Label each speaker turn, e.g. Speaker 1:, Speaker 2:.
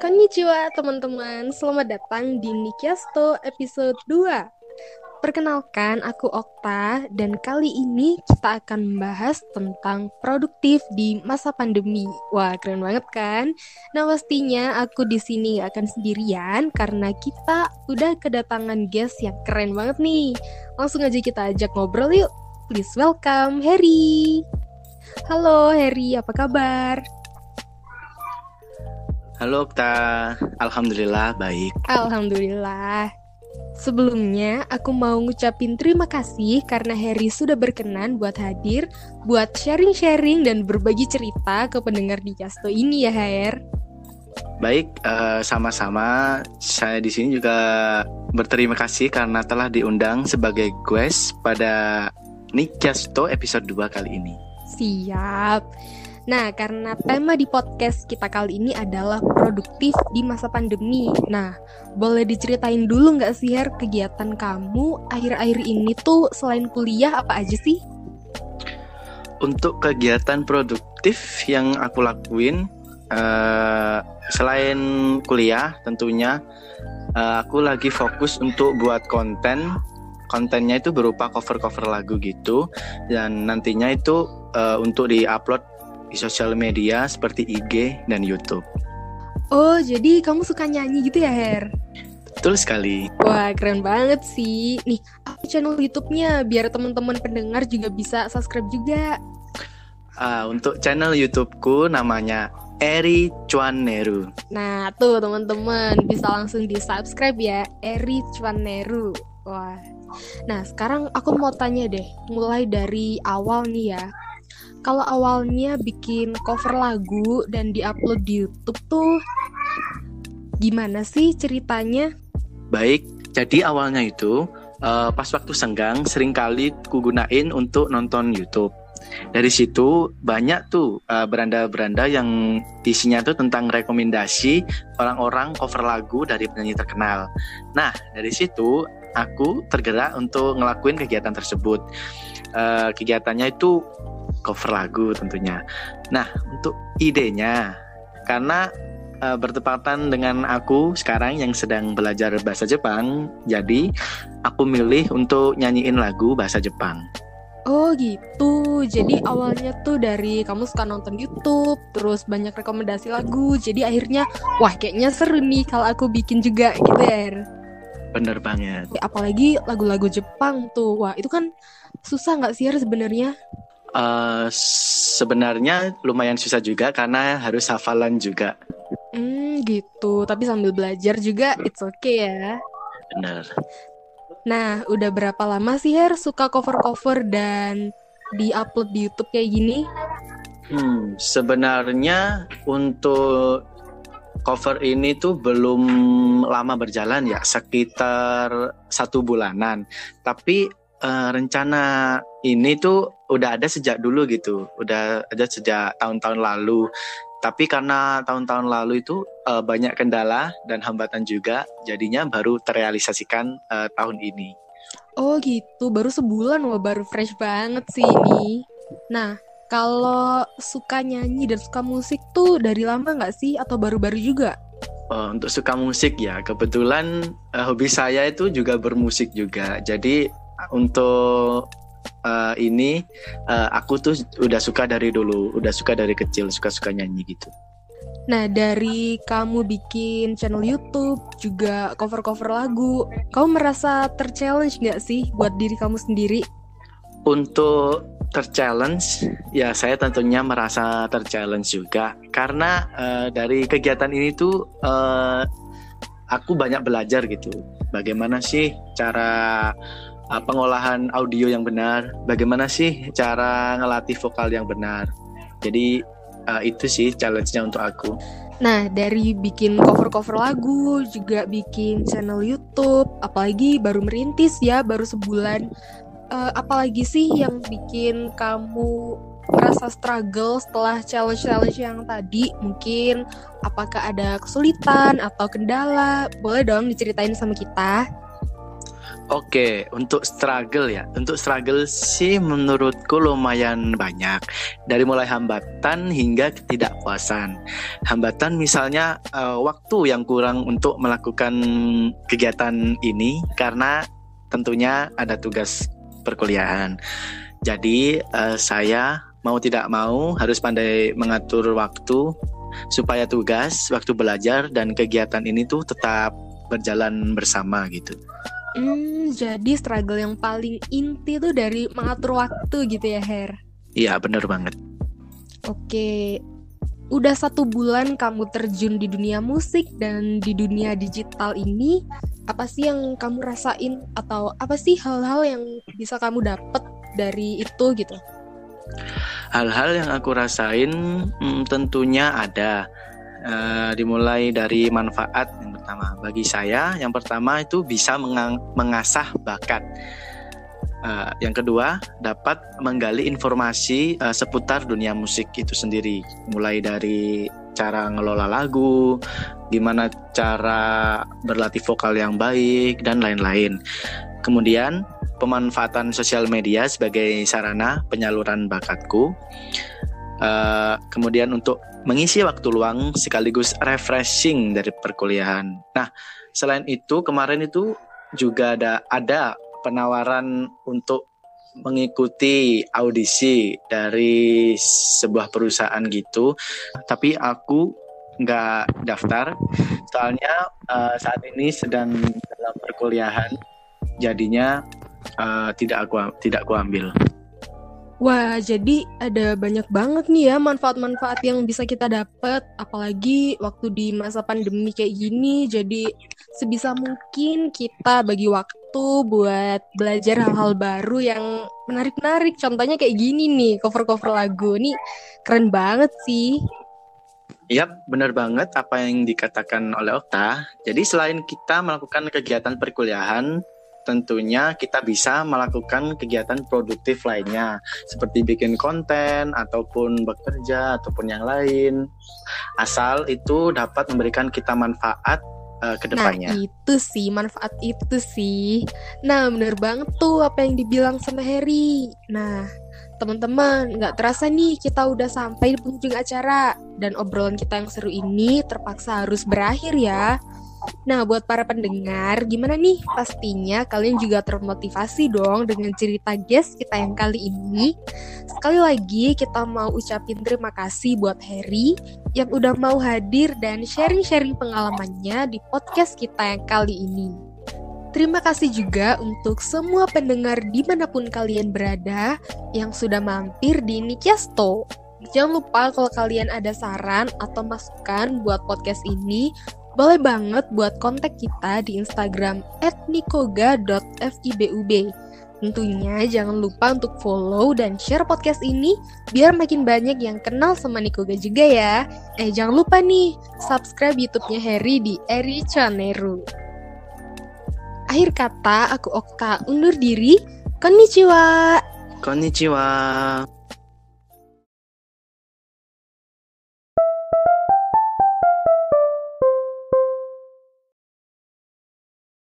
Speaker 1: Konnichiwa teman-teman, selamat datang di Nikiasto episode 2 Perkenalkan, aku Okta dan kali ini kita akan membahas tentang produktif di masa pandemi. Wah, keren banget kan? Nah, pastinya aku di sini akan sendirian karena kita udah kedatangan guest yang keren banget nih. Langsung aja kita ajak ngobrol yuk. Please welcome Harry. Halo Harry, apa kabar?
Speaker 2: Halo Okta, Alhamdulillah baik.
Speaker 1: Alhamdulillah. Sebelumnya, aku mau ngucapin terima kasih karena Harry sudah berkenan buat hadir, buat sharing-sharing dan berbagi cerita ke pendengar di Casto ini ya, Her.
Speaker 2: Baik, uh, sama-sama. Saya di sini juga berterima kasih karena telah diundang sebagai guest pada Nick Casto episode 2 kali ini.
Speaker 1: Siap. Nah, karena tema di podcast kita kali ini adalah produktif di masa pandemi. Nah, boleh diceritain dulu nggak sih, Her, kegiatan kamu akhir-akhir ini tuh selain kuliah apa aja sih?
Speaker 2: Untuk kegiatan produktif yang aku lakuin, uh, selain kuliah tentunya, uh, aku lagi fokus untuk buat konten kontennya itu berupa cover-cover lagu gitu dan nantinya itu uh, untuk diupload di sosial media seperti IG dan YouTube.
Speaker 1: Oh, jadi kamu suka nyanyi gitu ya, Her?
Speaker 2: Betul sekali.
Speaker 1: Wah, keren banget sih. Nih, aku channel YouTube-nya biar teman-teman pendengar juga bisa subscribe juga.
Speaker 2: Uh, untuk channel YouTube-ku namanya Eri Chuan Neru.
Speaker 1: Nah, tuh teman-teman bisa langsung di-subscribe ya, Eri Chuan Neru. Wah. Nah, sekarang aku mau tanya deh, mulai dari awal nih ya kalau awalnya bikin cover lagu dan diupload di YouTube tuh gimana sih ceritanya?
Speaker 2: Baik, jadi awalnya itu uh, pas waktu senggang sering kali ku gunain untuk nonton YouTube. Dari situ banyak tuh uh, beranda-beranda yang isinya tuh tentang rekomendasi orang-orang cover lagu dari penyanyi terkenal. Nah, dari situ aku tergerak untuk ngelakuin kegiatan tersebut. Uh, kegiatannya itu cover lagu tentunya. Nah, untuk idenya karena uh, bertepatan dengan aku sekarang yang sedang belajar bahasa Jepang, jadi aku milih untuk nyanyiin lagu bahasa Jepang.
Speaker 1: Oh gitu, jadi awalnya tuh dari kamu suka nonton YouTube, terus banyak rekomendasi lagu, jadi akhirnya wah kayaknya seru nih kalau aku bikin juga gitu ya.
Speaker 2: Bener banget.
Speaker 1: Apalagi lagu-lagu Jepang tuh, wah itu kan susah nggak sih sebenarnya?
Speaker 2: Uh, sebenarnya lumayan susah juga karena harus hafalan juga.
Speaker 1: Hmm, gitu. Tapi sambil belajar juga it's okay ya.
Speaker 2: Benar.
Speaker 1: Nah, udah berapa lama sih Her suka cover-cover dan di-upload di YouTube kayak gini?
Speaker 2: Hmm, sebenarnya untuk cover ini tuh belum lama berjalan ya, sekitar satu bulanan. Tapi uh, rencana ini tuh udah ada sejak dulu gitu, udah ada sejak tahun-tahun lalu. Tapi karena tahun-tahun lalu itu uh, banyak kendala dan hambatan juga, jadinya baru terrealisasikan uh, tahun ini.
Speaker 1: Oh gitu, baru sebulan wah baru fresh banget sih ini. Nah, kalau suka nyanyi dan suka musik tuh dari lama nggak sih atau baru-baru juga?
Speaker 2: Uh, untuk suka musik ya, kebetulan uh, hobi saya itu juga bermusik juga. Jadi untuk uh, ini uh, aku tuh udah suka dari dulu, udah suka dari kecil, suka-suka nyanyi gitu.
Speaker 1: Nah, dari kamu bikin channel YouTube, juga cover-cover lagu, kamu merasa terchallenge nggak sih buat diri kamu sendiri?
Speaker 2: Untuk terchallenge, ya saya tentunya merasa terchallenge juga, karena uh, dari kegiatan ini tuh uh, aku banyak belajar gitu, bagaimana sih cara uh, pengolahan audio yang benar, bagaimana sih cara ngelatih vokal yang benar. Jadi uh, itu sih challenge-nya untuk aku.
Speaker 1: Nah, dari bikin cover-cover lagu, juga bikin channel YouTube, apalagi baru merintis ya, baru sebulan. Uh, apalagi sih yang bikin kamu merasa struggle setelah challenge-challenge yang tadi? Mungkin apakah ada kesulitan atau kendala? Boleh dong diceritain sama kita.
Speaker 2: Oke, untuk struggle ya. Untuk struggle sih menurutku lumayan banyak. Dari mulai hambatan hingga ketidakpuasan. Hambatan misalnya uh, waktu yang kurang untuk melakukan kegiatan ini karena tentunya ada tugas perkuliahan. Jadi uh, saya mau tidak mau harus pandai mengatur waktu supaya tugas, waktu belajar dan kegiatan ini tuh tetap berjalan bersama gitu.
Speaker 1: Hmm, jadi struggle yang paling inti tuh dari mengatur waktu gitu ya, Her?
Speaker 2: Iya, bener banget.
Speaker 1: Oke, udah satu bulan kamu terjun di dunia musik dan di dunia digital ini, apa sih yang kamu rasain atau apa sih hal-hal yang bisa kamu dapat dari itu gitu?
Speaker 2: Hal-hal yang aku rasain hmm, tentunya ada. Uh, dimulai dari manfaat pertama. Bagi saya, yang pertama itu bisa mengasah bakat. Uh, yang kedua, dapat menggali informasi uh, seputar dunia musik itu sendiri, mulai dari cara ngelola lagu, gimana cara berlatih vokal yang baik, dan lain-lain. Kemudian, pemanfaatan sosial media sebagai sarana penyaluran bakatku. Uh, kemudian untuk mengisi waktu luang sekaligus refreshing dari perkuliahan. Nah, selain itu kemarin itu juga ada ada penawaran untuk mengikuti audisi dari sebuah perusahaan gitu, tapi aku nggak daftar. Soalnya uh, saat ini sedang dalam perkuliahan, jadinya uh, tidak aku tidak aku ambil.
Speaker 1: Wah, jadi ada banyak banget nih ya manfaat-manfaat yang bisa kita dapat, apalagi waktu di masa pandemi kayak gini. Jadi sebisa mungkin kita bagi waktu buat belajar hal-hal baru yang menarik-menarik. Contohnya kayak gini nih, cover-cover lagu. Nih keren banget sih.
Speaker 2: Iya, benar banget apa yang dikatakan oleh Okta. Jadi selain kita melakukan kegiatan perkuliahan, tentunya kita bisa melakukan kegiatan produktif lainnya seperti bikin konten ataupun bekerja ataupun yang lain asal itu dapat memberikan kita manfaat uh, ke depannya.
Speaker 1: Nah, itu sih manfaat itu sih. Nah, bener banget tuh apa yang dibilang sama Harry. Nah, teman-teman, nggak terasa nih kita udah sampai di penghujung acara dan obrolan kita yang seru ini terpaksa harus berakhir ya. Nah, buat para pendengar, gimana nih? Pastinya kalian juga termotivasi dong dengan cerita guest kita yang kali ini. Sekali lagi, kita mau ucapin terima kasih buat Harry yang udah mau hadir dan sharing-sharing pengalamannya di podcast kita yang kali ini. Terima kasih juga untuk semua pendengar di mana pun kalian berada yang sudah mampir di Nikiasto. Jangan lupa kalau kalian ada saran atau masukan buat podcast ini, boleh banget buat kontak kita di Instagram @nikoga.fibub. Tentunya jangan lupa untuk follow dan share podcast ini biar makin banyak yang kenal sama Nikoga juga ya. Eh jangan lupa nih, subscribe YouTube-nya Harry di Eri Chaneru. Akhir kata, aku Okta undur diri. Konnichiwa.
Speaker 2: Konnichiwa.